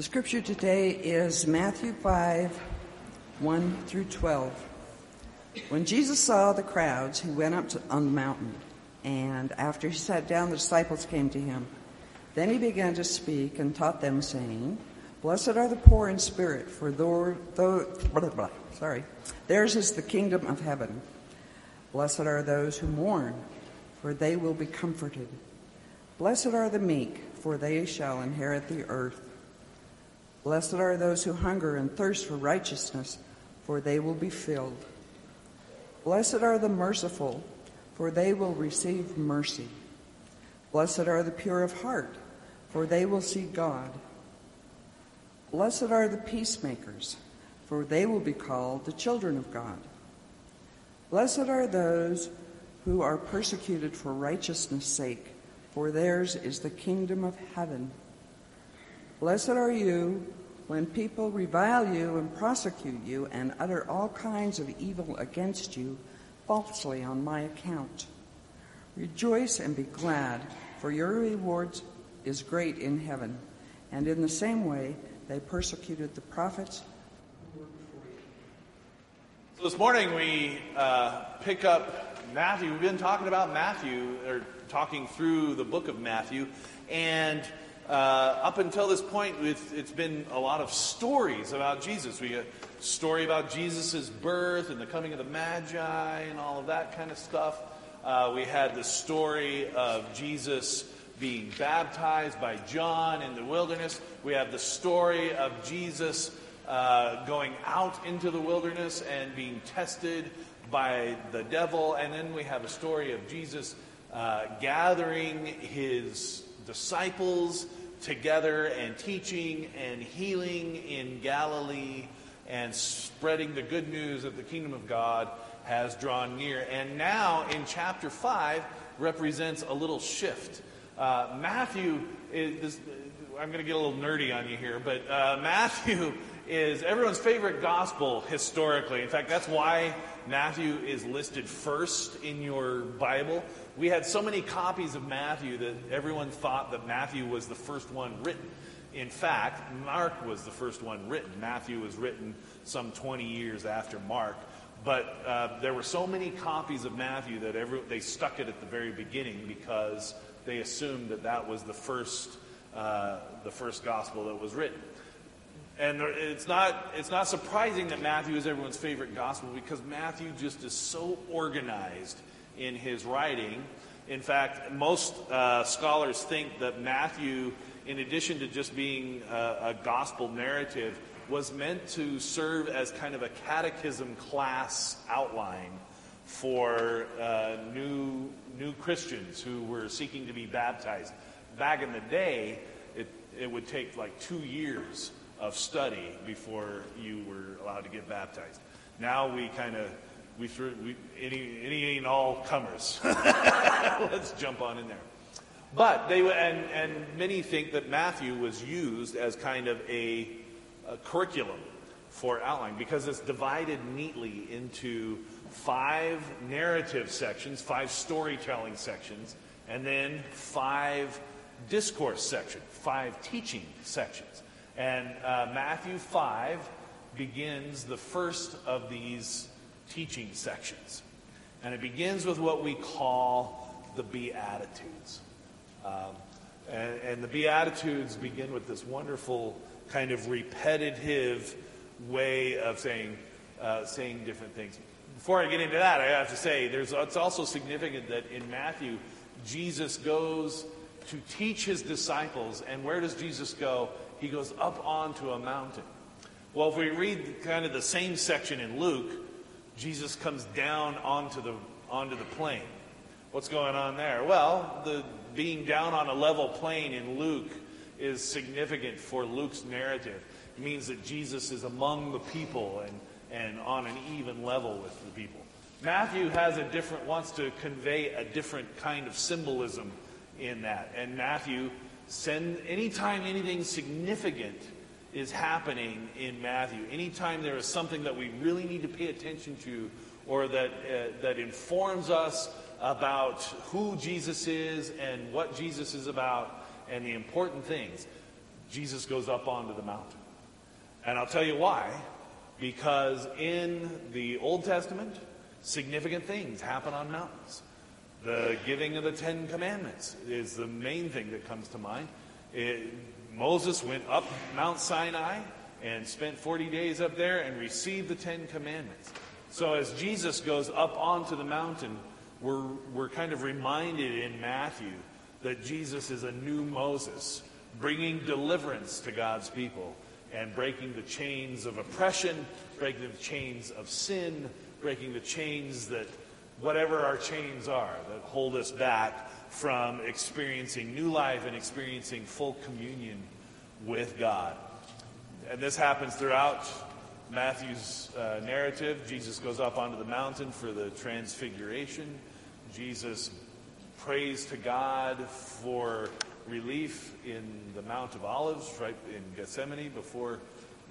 The scripture today is Matthew 5 1 through 12. When Jesus saw the crowds, he went up to, on the mountain, and after he sat down, the disciples came to him. Then he began to speak and taught them, saying, Blessed are the poor in spirit, for though, though blah, blah, sorry, theirs is the kingdom of heaven. Blessed are those who mourn, for they will be comforted. Blessed are the meek, for they shall inherit the earth. Blessed are those who hunger and thirst for righteousness, for they will be filled. Blessed are the merciful, for they will receive mercy. Blessed are the pure of heart, for they will see God. Blessed are the peacemakers, for they will be called the children of God. Blessed are those who are persecuted for righteousness' sake, for theirs is the kingdom of heaven. Blessed are you when people revile you and prosecute you and utter all kinds of evil against you falsely on my account. Rejoice and be glad, for your reward is great in heaven. And in the same way, they persecuted the prophets. So this morning we uh, pick up Matthew. We've been talking about Matthew, or talking through the book of Matthew, and uh, up until this point, it's, it's been a lot of stories about Jesus. We a story about Jesus' birth and the coming of the Magi and all of that kind of stuff. Uh, we had the story of Jesus being baptized by John in the wilderness. We have the story of Jesus uh, going out into the wilderness and being tested by the devil. And then we have a story of Jesus uh, gathering his disciples together and teaching and healing in Galilee and spreading the good news that the kingdom of God has drawn near. And now in chapter 5 represents a little shift. Uh, Matthew is, this, I'm going to get a little nerdy on you here, but uh, Matthew is everyone's favorite gospel historically. In fact, that's why Matthew is listed first in your Bible. We had so many copies of Matthew that everyone thought that Matthew was the first one written. In fact, Mark was the first one written. Matthew was written some 20 years after Mark. But uh, there were so many copies of Matthew that every, they stuck it at the very beginning because they assumed that that was the first, uh, the first gospel that was written. And it's not, it's not surprising that Matthew is everyone's favorite gospel because Matthew just is so organized in his writing. In fact, most uh, scholars think that Matthew, in addition to just being a, a gospel narrative, was meant to serve as kind of a catechism class outline for uh, new, new Christians who were seeking to be baptized. Back in the day, it, it would take like two years of study before you were allowed to get baptized. Now we kind of we threw we, any any and all comers. Let's jump on in there. But they and and many think that Matthew was used as kind of a, a curriculum for outline because it's divided neatly into five narrative sections, five storytelling sections, and then five discourse sections, five teaching sections. And uh, Matthew 5 begins the first of these teaching sections. And it begins with what we call the Beatitudes. Um, and, and the Beatitudes begin with this wonderful kind of repetitive way of saying, uh, saying different things. Before I get into that, I have to say there's, it's also significant that in Matthew, Jesus goes to teach his disciples. And where does Jesus go? he goes up onto a mountain. Well, if we read kind of the same section in Luke, Jesus comes down onto the, onto the plain. What's going on there? Well, the being down on a level plane in Luke is significant for Luke's narrative. It means that Jesus is among the people and, and on an even level with the people. Matthew has a different, wants to convey a different kind of symbolism in that. And Matthew Send anytime anything significant is happening in Matthew, anytime there is something that we really need to pay attention to or that, uh, that informs us about who Jesus is and what Jesus is about and the important things, Jesus goes up onto the mountain. And I'll tell you why. Because in the Old Testament, significant things happen on mountains. The giving of the Ten Commandments is the main thing that comes to mind. It, Moses went up Mount Sinai and spent 40 days up there and received the Ten Commandments. So as Jesus goes up onto the mountain, we're, we're kind of reminded in Matthew that Jesus is a new Moses, bringing deliverance to God's people and breaking the chains of oppression, breaking the chains of sin, breaking the chains that, whatever our chains are, that hold us back from experiencing new life and experiencing full communion with God. And this happens throughout Matthew's uh, narrative. Jesus goes up onto the mountain for the transfiguration. Jesus prays to God for relief in the Mount of Olives, right in Gethsemane, before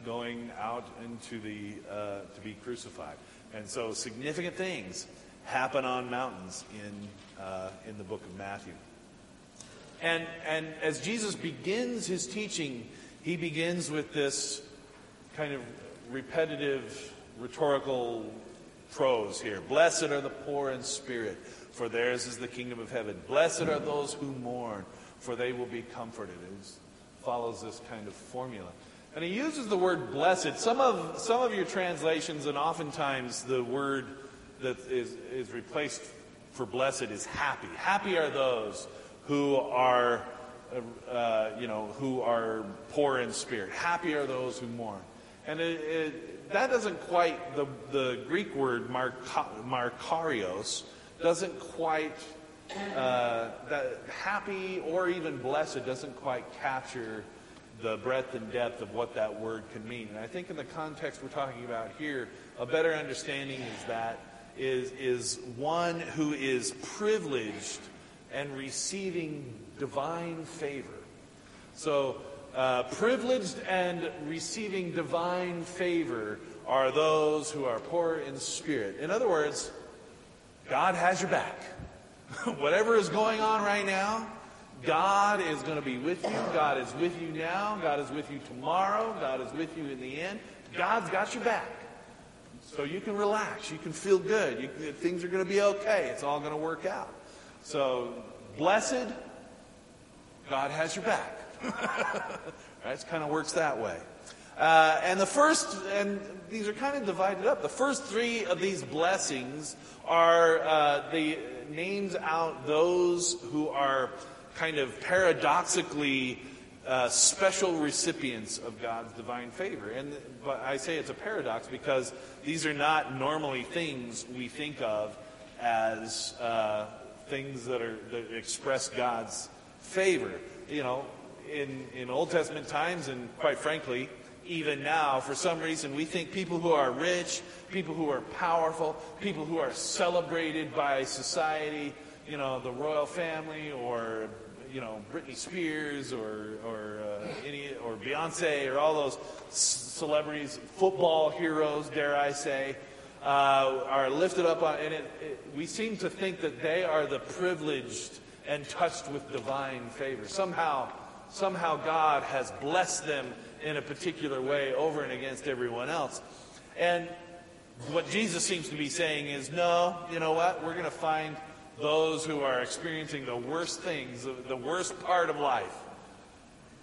going out into the uh, to be crucified. And so, significant things happen on mountains in uh, in the book of Matthew. And and as Jesus begins his teaching, he begins with this kind of repetitive rhetorical prose here. Blessed are the poor in spirit, for theirs is the kingdom of heaven. Blessed are those who mourn for they will be comforted. It follows this kind of formula. And he uses the word blessed. Some of, some of your translations, and oftentimes the word that is, is replaced for blessed is happy. Happy are those who are, uh, you know, who are poor in spirit. Happy are those who mourn. And it, it, that doesn't quite, the, the Greek word mar- makarios doesn't quite uh, that happy or even blessed doesn't quite capture the breadth and depth of what that word can mean. And I think in the context we're talking about here, a better understanding is that is, is one who is privileged and receiving divine favor. So, uh, privileged and receiving divine favor are those who are poor in spirit. In other words, God has your back. Whatever is going on right now, God is going to be with you. God is with you now. God is with you tomorrow. God is with you in the end. God's got your back. So you can relax. You can feel good. You, things are going to be okay. It's all going to work out. So, blessed, God has your back. right? It kind of works that way. Uh, and the first, and these are kind of divided up. The first three of these blessings are uh, the names out those who are kind of paradoxically uh, special recipients of God's divine favor. And but I say it's a paradox because these are not normally things we think of as uh, things that are that express God's favor. You know, in in Old Testament times, and quite frankly, even now, for some reason, we think people who are rich, people who are powerful, people who are celebrated by society, you know, the royal family or, you know, Britney Spears or, or, uh, any, or Beyonce or all those celebrities, football heroes, dare I say, uh, are lifted up on, and it, it, we seem to think that they are the privileged and touched with divine favor. Somehow, somehow God has blessed them in a particular way over and against everyone else. And what Jesus seems to be saying is, no, you know what? We're going to find those who are experiencing the worst things, the worst part of life.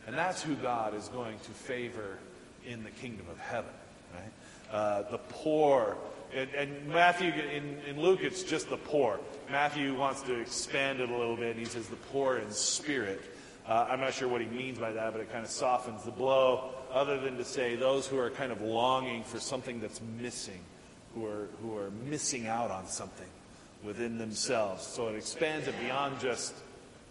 And that's who God is going to favor in the kingdom of heaven, right? Uh, the poor. And, and Matthew, in, in Luke, it's just the poor. Matthew wants to expand it a little bit, and he says the poor in spirit. Uh, I'm not sure what he means by that, but it kind of softens the blow, other than to say those who are kind of longing for something that's missing, who are, who are missing out on something within themselves. So it expands it beyond just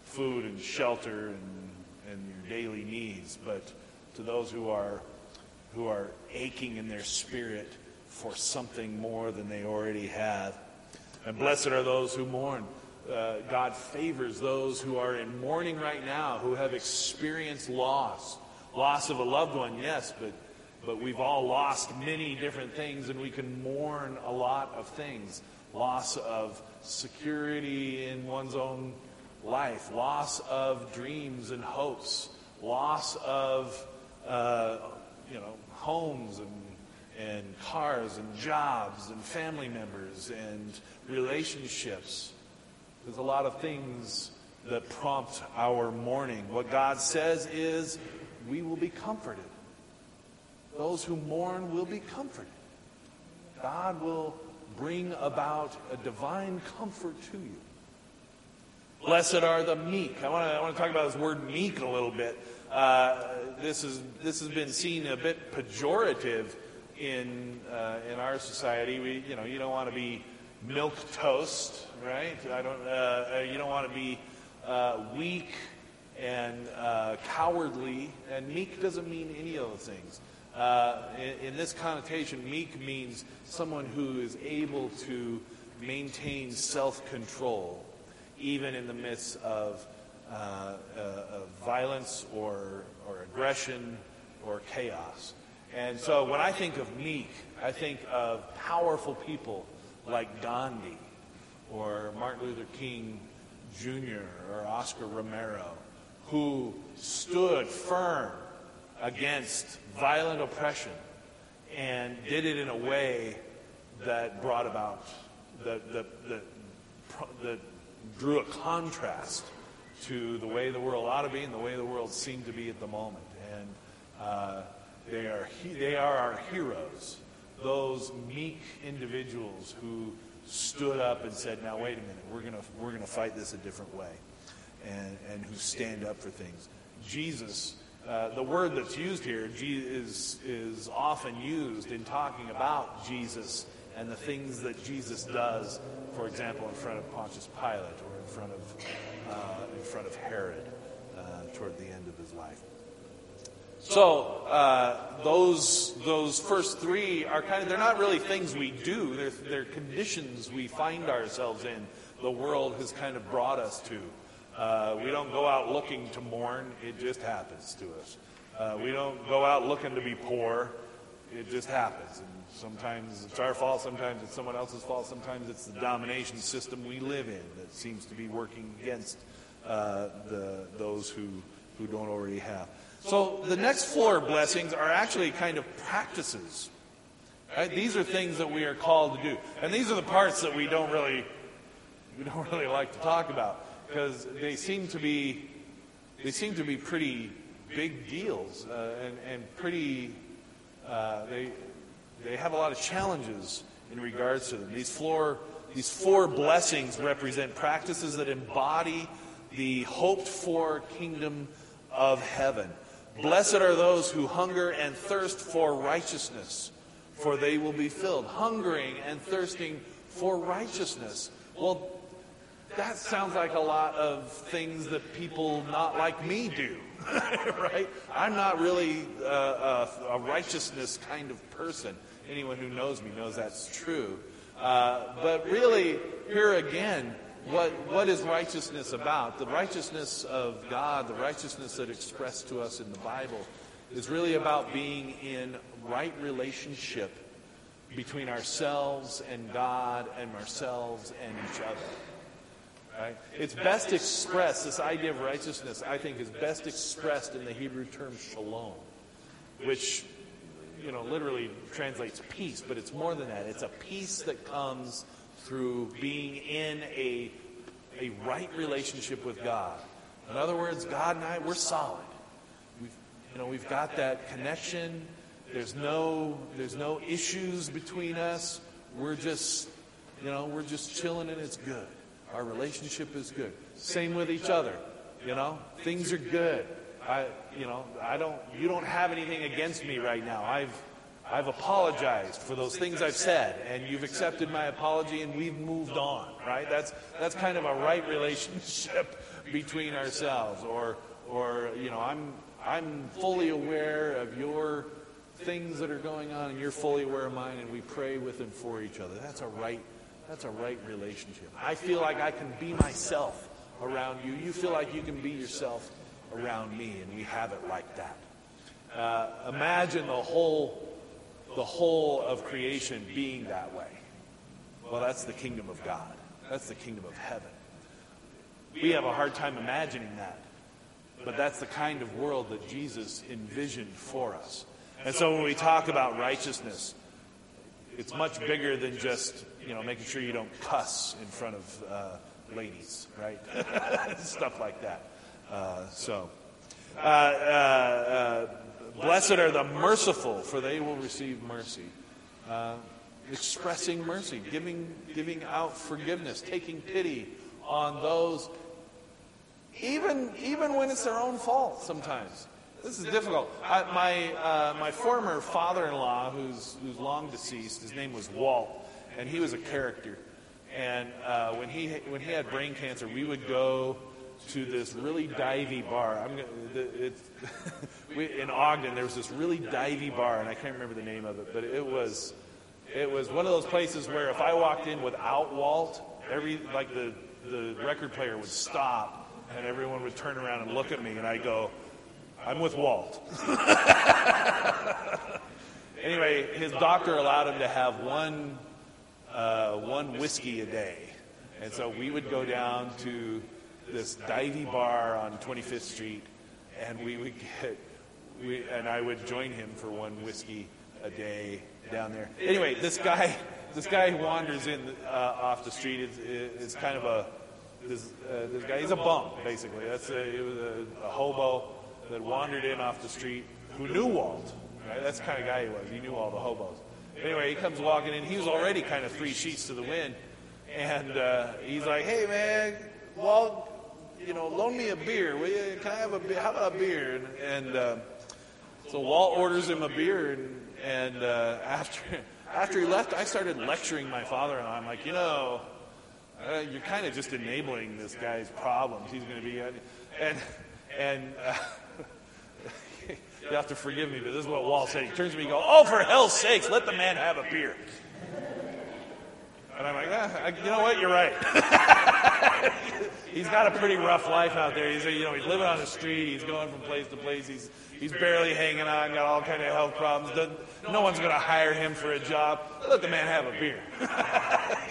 food and shelter and, and your daily needs, but to those who are, who are aching in their spirit for something more than they already have. And blessed are those who mourn uh, God favors those who are in mourning right now, who have experienced loss. Loss of a loved one, yes, but, but we've all lost many different things, and we can mourn a lot of things. Loss of security in one's own life, loss of dreams and hopes, loss of, uh, you know, homes and and cars and jobs and family members and relationships. There's a lot of things that prompt our mourning. What God says is, we will be comforted. Those who mourn will be comforted. God will bring about a divine comfort to you. Blessed are the meek. I want to, I talk about this word meek a little bit. Uh, this, is, this has been seen a bit pejorative in, uh, in our society. We, you know, you don't want to be milk toast, right? I don't, uh, uh you don't want to be uh, weak and uh, cowardly, and meek doesn't mean any of those things. Uh, in, in, this connotation, meek means someone who is able to maintain self control, even in the midst of, uh, uh, of violence or, or aggression or chaos. And so when I think of meek, I think of powerful people like Gandhi or Martin Luther King Jr. or Oscar Romero who stood firm against violent oppression and did it in a way that brought about, that, that, that, that drew a contrast to the way the world ought to be and the way the world seemed to be at the moment. And uh, they, are, they are our heroes, those meek individuals who stood up and said, now wait a minute, we're going we're gonna fight this a different way, and, and who stand up for things. Jesus uh, the word that's used here is, is often used in talking about Jesus and the things that Jesus does, for example, in front of Pontius Pilate or in front of, uh, in front of Herod uh, toward the end of his life. So uh, those those first three are kind of they're not really things we do. They're, they're conditions we find ourselves in. The world has kind of brought us to. Uh, we don't go out looking to mourn, it just happens to us. Uh, we don't go out looking to be poor, it just happens. And sometimes it's our fault, sometimes it's someone else's fault, sometimes it's the domination system we live in that seems to be working against uh, the, those who, who don't already have. So the next four blessings are actually kind of practices. Right? These are things that we are called to do. And these are the parts that we don't really we don't really like to talk about because they seem to be they seem to be pretty big deals uh, and, and pretty uh, they they have a lot of challenges in regards to them. These four these four blessings represent practices that embody the hoped for kingdom of heaven. Blessed are those who hunger and thirst for righteousness, for they will be filled. Hungering and thirsting for righteousness. Well, that sounds like a lot of things that people not like me do, right? I'm not really a, a, a, righteousness kind of person. Anyone who knows me knows that's true. Uh, but really, here again, what, what is righteousness about? The righteousness of God, the righteousness that expressed to us in the Bible, is really about being in right relationship between ourselves and God and ourselves and each other. Right? It's best expressed, this idea of righteousness, I think, is best expressed in the Hebrew term shalom, which, you know, literally translates peace, but it's more than that. It's a peace that comes through being in a, a right relationship with God. In other words, God and I, we're solid. We've, you know, we've got that connection. There's no, there's no issues between us. We're just, you know, we're just chilling and it's good. Our relationship is good. Same with each other. You know, things are good. I, you know, I don't. You don't have anything against me right now. I've, I've apologized for those things I've said, and you've accepted my apology, and we've moved on. Right? That's that's kind of a right relationship between ourselves. Or, or you know, I'm I'm fully aware of your things that are going on, and you're fully aware of mine, and we pray with and for each other. That's a right that's a right relationship. I feel like I can be myself around you. You feel like you can be yourself around me, and we have it like that. Uh, imagine the whole, the whole of creation being that way. Well, that's the kingdom of God. That's the kingdom of heaven. We have a hard time imagining that. but that's the kind of world that Jesus envisioned for us. And so when we talk about righteousness, it's much bigger than just you know making sure you don't cuss in front of uh, ladies, right? Stuff like that. Uh, so, uh, uh, uh, blessed are the merciful, for they will receive mercy. Uh, expressing mercy, giving giving out forgiveness, taking pity on those, even even when it's their own fault. Sometimes this is difficult. I, my my former father-in-law, who's who's long deceased, his name was Walt, and he was a character. And uh, when he when he had brain cancer, we would go to this really divey bar. I'm we, in Ogden. There was this really divey bar, and I can't remember the name of it, but it was it was one of those places where if I walked in without Walt, every like the the record player would stop, and everyone would turn around and look at me, and I go, "I'm with Walt." anyway, his doctor allowed him to have one uh, one whiskey a day, and so we would go down to this divey bar on 25th Street, and we would get, we, and I would join him for one whiskey a day down there. Anyway, this guy, this guy wanders in uh, off the street is, is kind of a this, uh, this guy. He's a bum, basically. That's a, he was a, a hobo that wandered in off the street who knew Walt. Right? That's the kind of guy he was. He knew all the hobos. Anyway, he comes walking in. He was already kind of three sheets to the wind, and uh, he's like, "Hey, man, Walt, you know, loan me a beer. Will you? Can I have a beer? How about a beer?" And, and uh, so Walt orders him a beer, and, and uh, after after he left, I started lecturing my father-in-law. I'm like, you know, uh, you're kind of just enabling this guy's problems. He's going to be, and and. You have to forgive me, but this is what Walt said. He turns to me and goes, Oh, for hell's sakes, let the man have a beer. And I'm like, ah, you know what? You're right. he's got a pretty rough life out there. He's, you know, he's living on the street. He's going from place to place. He's, he's barely hanging on. Got all kind of health problems. No one's going to hire him for a job. Let the man have a beer.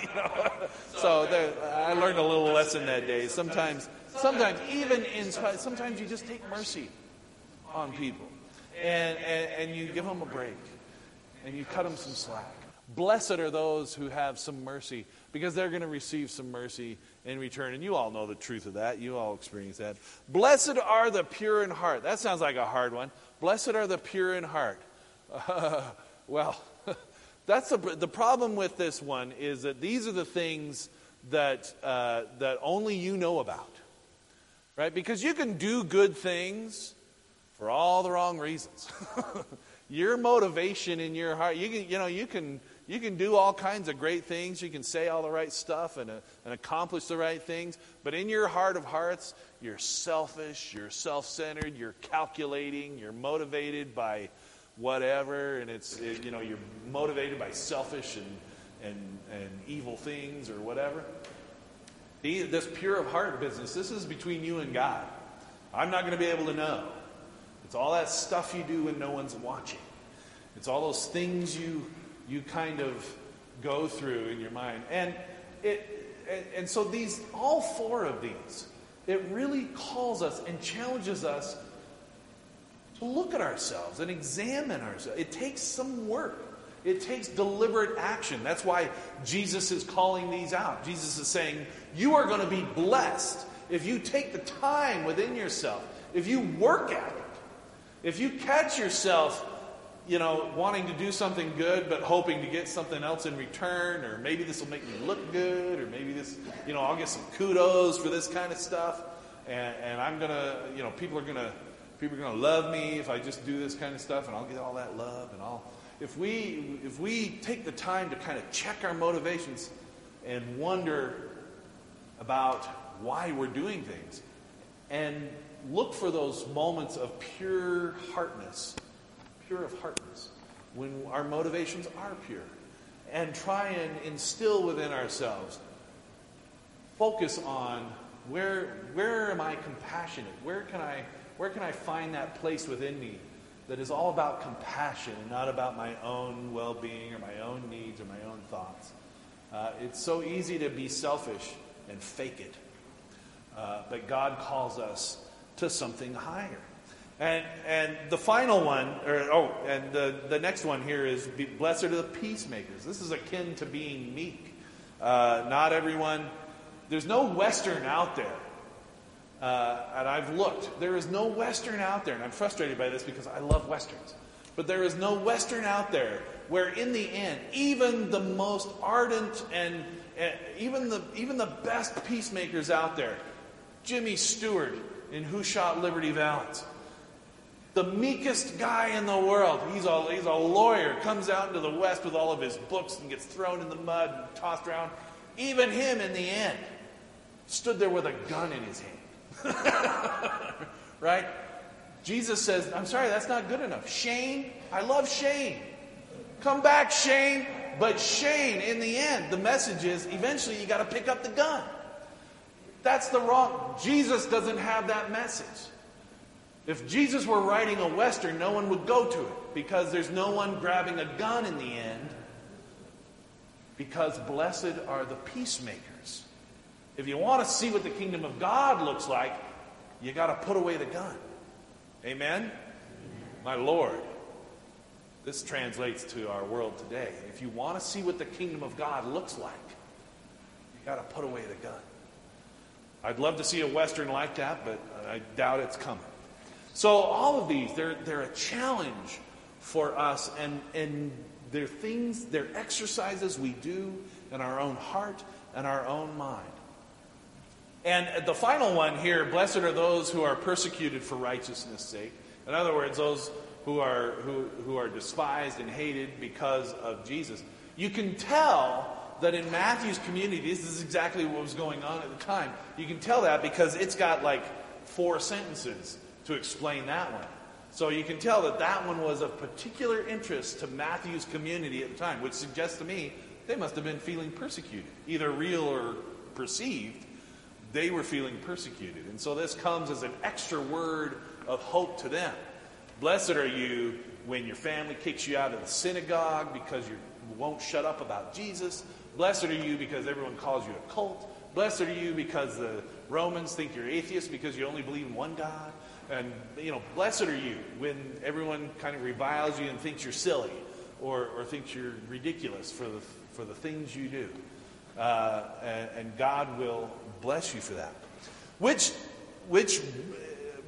you know? So there, I learned a little lesson that day. Sometimes, sometimes even in sometimes you just take mercy on people, and, and, and you give them a break, and you cut them some slack. Blessed are those who have some mercy because they're going to receive some mercy in return. And you all know the truth of that. You all experience that. Blessed are the pure in heart. That sounds like a hard one. Blessed are the pure in heart. Uh, well, that's a, the problem with this one is that these are the things that, uh, that only you know about. Right? Because you can do good things for all the wrong reasons. your motivation in your heart, you can, you know, you can you can do all kinds of great things. You can say all the right stuff and, uh, and accomplish the right things. But in your heart of hearts, you're selfish, you're self centered, you're calculating, you're motivated by whatever. And it's, it, you know, you're motivated by selfish and, and, and evil things or whatever. This pure of heart business, this is between you and God. I'm not going to be able to know. It's all that stuff you do when no one's watching. It's all those things you you kind of go through in your mind. And it and, and so these all four of these, it really calls us and challenges us to look at ourselves and examine ourselves. It takes some work. It takes deliberate action. That's why Jesus is calling these out. Jesus is saying, You are going to be blessed if you take the time within yourself, if you work at it, if you catch yourself you know, wanting to do something good but hoping to get something else in return, or maybe this will make me look good, or maybe this, you know, I'll get some kudos for this kind of stuff, and, and I'm gonna, you know, people are gonna, people are gonna love me if I just do this kind of stuff, and I'll get all that love, and all. If we, if we take the time to kind of check our motivations and wonder about why we're doing things, and look for those moments of pure heartness pure of heartness, when our motivations are pure, and try and instill within ourselves, focus on where, where am I compassionate? Where can I, where can I find that place within me that is all about compassion and not about my own well being or my own needs or my own thoughts? Uh, it's so easy to be selfish and fake it. Uh, but God calls us to something higher. And, and the final one, or, oh, and the, the next one here is be, blessed are the peacemakers. This is akin to being meek. Uh, not everyone, there's no Western out there. Uh, and I've looked. There is no Western out there, and I'm frustrated by this because I love Westerns. But there is no Western out there where, in the end, even the most ardent and uh, even the even the best peacemakers out there, Jimmy Stewart in Who Shot Liberty Valance, the meekest guy in the world. He's a, he's a lawyer, comes out into the West with all of his books and gets thrown in the mud and tossed around. Even him, in the end, stood there with a gun in his hand. right? Jesus says, I'm sorry, that's not good enough. Shane, I love Shane. Come back, Shane. But Shane, in the end, the message is eventually you got to pick up the gun. That's the wrong. Jesus doesn't have that message. If Jesus were writing a Western, no one would go to it because there's no one grabbing a gun in the end. Because blessed are the peacemakers. If you want to see what the kingdom of God looks like, you got to put away the gun. Amen? My Lord. This translates to our world today. If you want to see what the kingdom of God looks like, you got to put away the gun. I'd love to see a Western like that, but I doubt it's coming. So all of these, they're, they're a challenge for us, and, and they're things, they're exercises we do in our own heart and our own mind. And the final one here, blessed are those who are persecuted for righteousness' sake. In other words, those who are, who, who are despised and hated because of Jesus. You can tell that in Matthew's community, this is exactly what was going on at the time. You can tell that because it's got like four sentences to explain that one. So you can tell that that one was of particular interest to Matthew's community at the time, which suggests to me they must have been feeling persecuted, either real or perceived. They were feeling persecuted. And so this comes as an extra word of hope to them. Blessed are you when your family kicks you out of the synagogue because you won't shut up about Jesus. Blessed are you because everyone calls you a cult. Blessed are you because the Romans think you're atheist because you only believe in one God. And, you know, blessed are you when everyone kind of reviles you and thinks you're silly or, or thinks you're ridiculous for the, for the things you do. Uh, and, and God will bless you for that. Which, which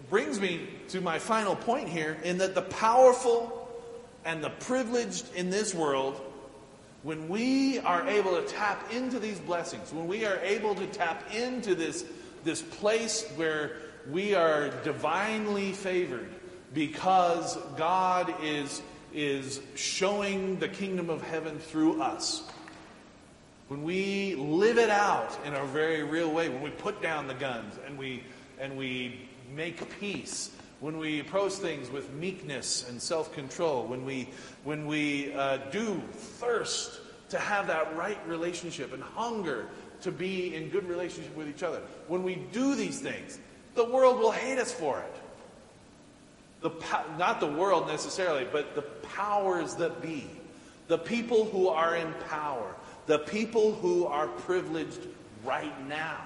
brings me to my final point here in that the powerful and the privileged in this world, when we are able to tap into these blessings, when we are able to tap into this, this place where we are divinely favored because God is, is showing the kingdom of heaven through us. When we live it out in a very real way, when we put down the guns and we, and we make peace, when we approach things with meekness and self control, when we, when we uh, do thirst to have that right relationship and hunger to be in good relationship with each other, when we do these things, the world will hate us for it. The, not the world necessarily, but the powers that be. The people who are in power. The people who are privileged right now.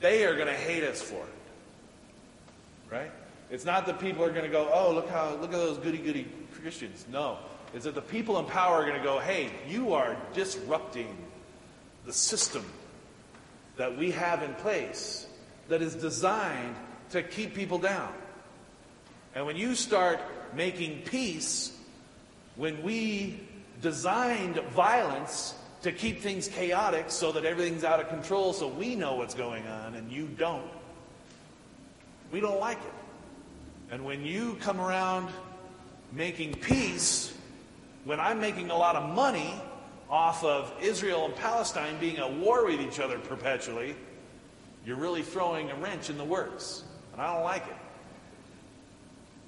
They are going to hate us for it. Right? It's not that people are going to go, oh, look how look at those goody goody Christians. No. It's that the people in power are going to go, hey, you are disrupting the system that we have in place that is designed to keep people down. And when you start making peace, when we designed violence to keep things chaotic so that everything's out of control so we know what's going on and you don't, we don't like it. And when you come around making peace, when I'm making a lot of money off of Israel and Palestine being at war with each other perpetually, you're really throwing a wrench in the works. And I don't like it.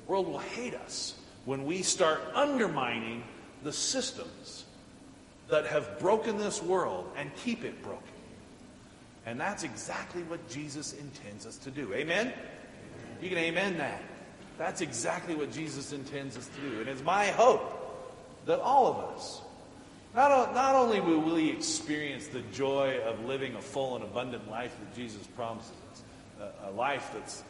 The world will hate us when we start undermining the systems that have broken this world and keep it broken. And that's exactly what Jesus intends us to do. Amen? You can amen that. That's exactly what Jesus intends us to do. And it's my hope that all of us not, not only will we experience the joy of living a full and abundant life that Jesus promises us, a, a life that's,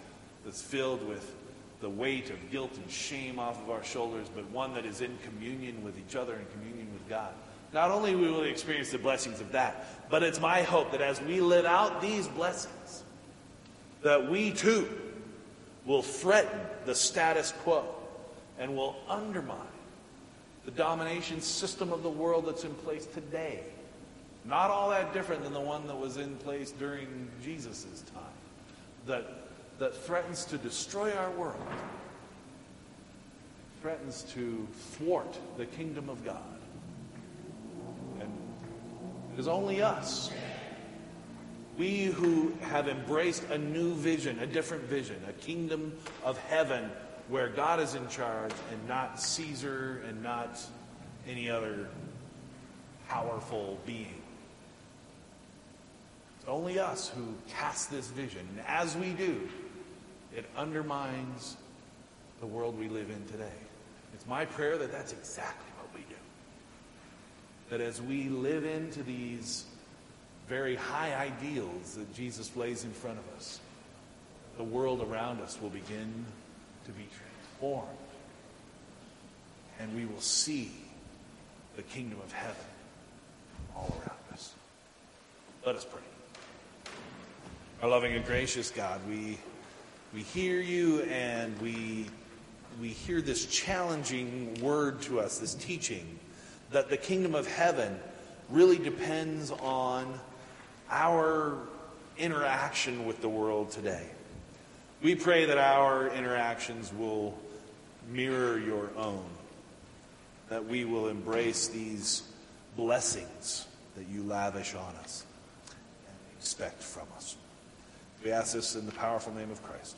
that's filled with the weight of guilt and shame off of our shoulders, but one that is in communion with each other and communion with God. Not only will we experience the blessings of that, but it's my hope that as we live out these blessings, that we too will threaten the status quo and will undermine the domination system of the world that's in place today. Not all that different than the one that was in place during Jesus' time, that, that threatens to destroy our world, threatens to thwart the kingdom of God. And it is only us, we who have embraced a new vision, a different vision, a kingdom of heaven where God is in charge and not Caesar and not any other powerful being. It's only us who cast this vision. And as we do, it undermines the world we live in today. It's my prayer that that's exactly what we do. That as we live into these very high ideals that Jesus lays in front of us, the world around us will begin to be transformed. And we will see the kingdom of heaven all around us. Let us pray. Our loving and gracious God, we, we hear you and we, we hear this challenging word to us, this teaching, that the kingdom of heaven really depends on our interaction with the world today. We pray that our interactions will mirror your own, that we will embrace these blessings that you lavish on us and expect from us. We ask this in the powerful name of Christ.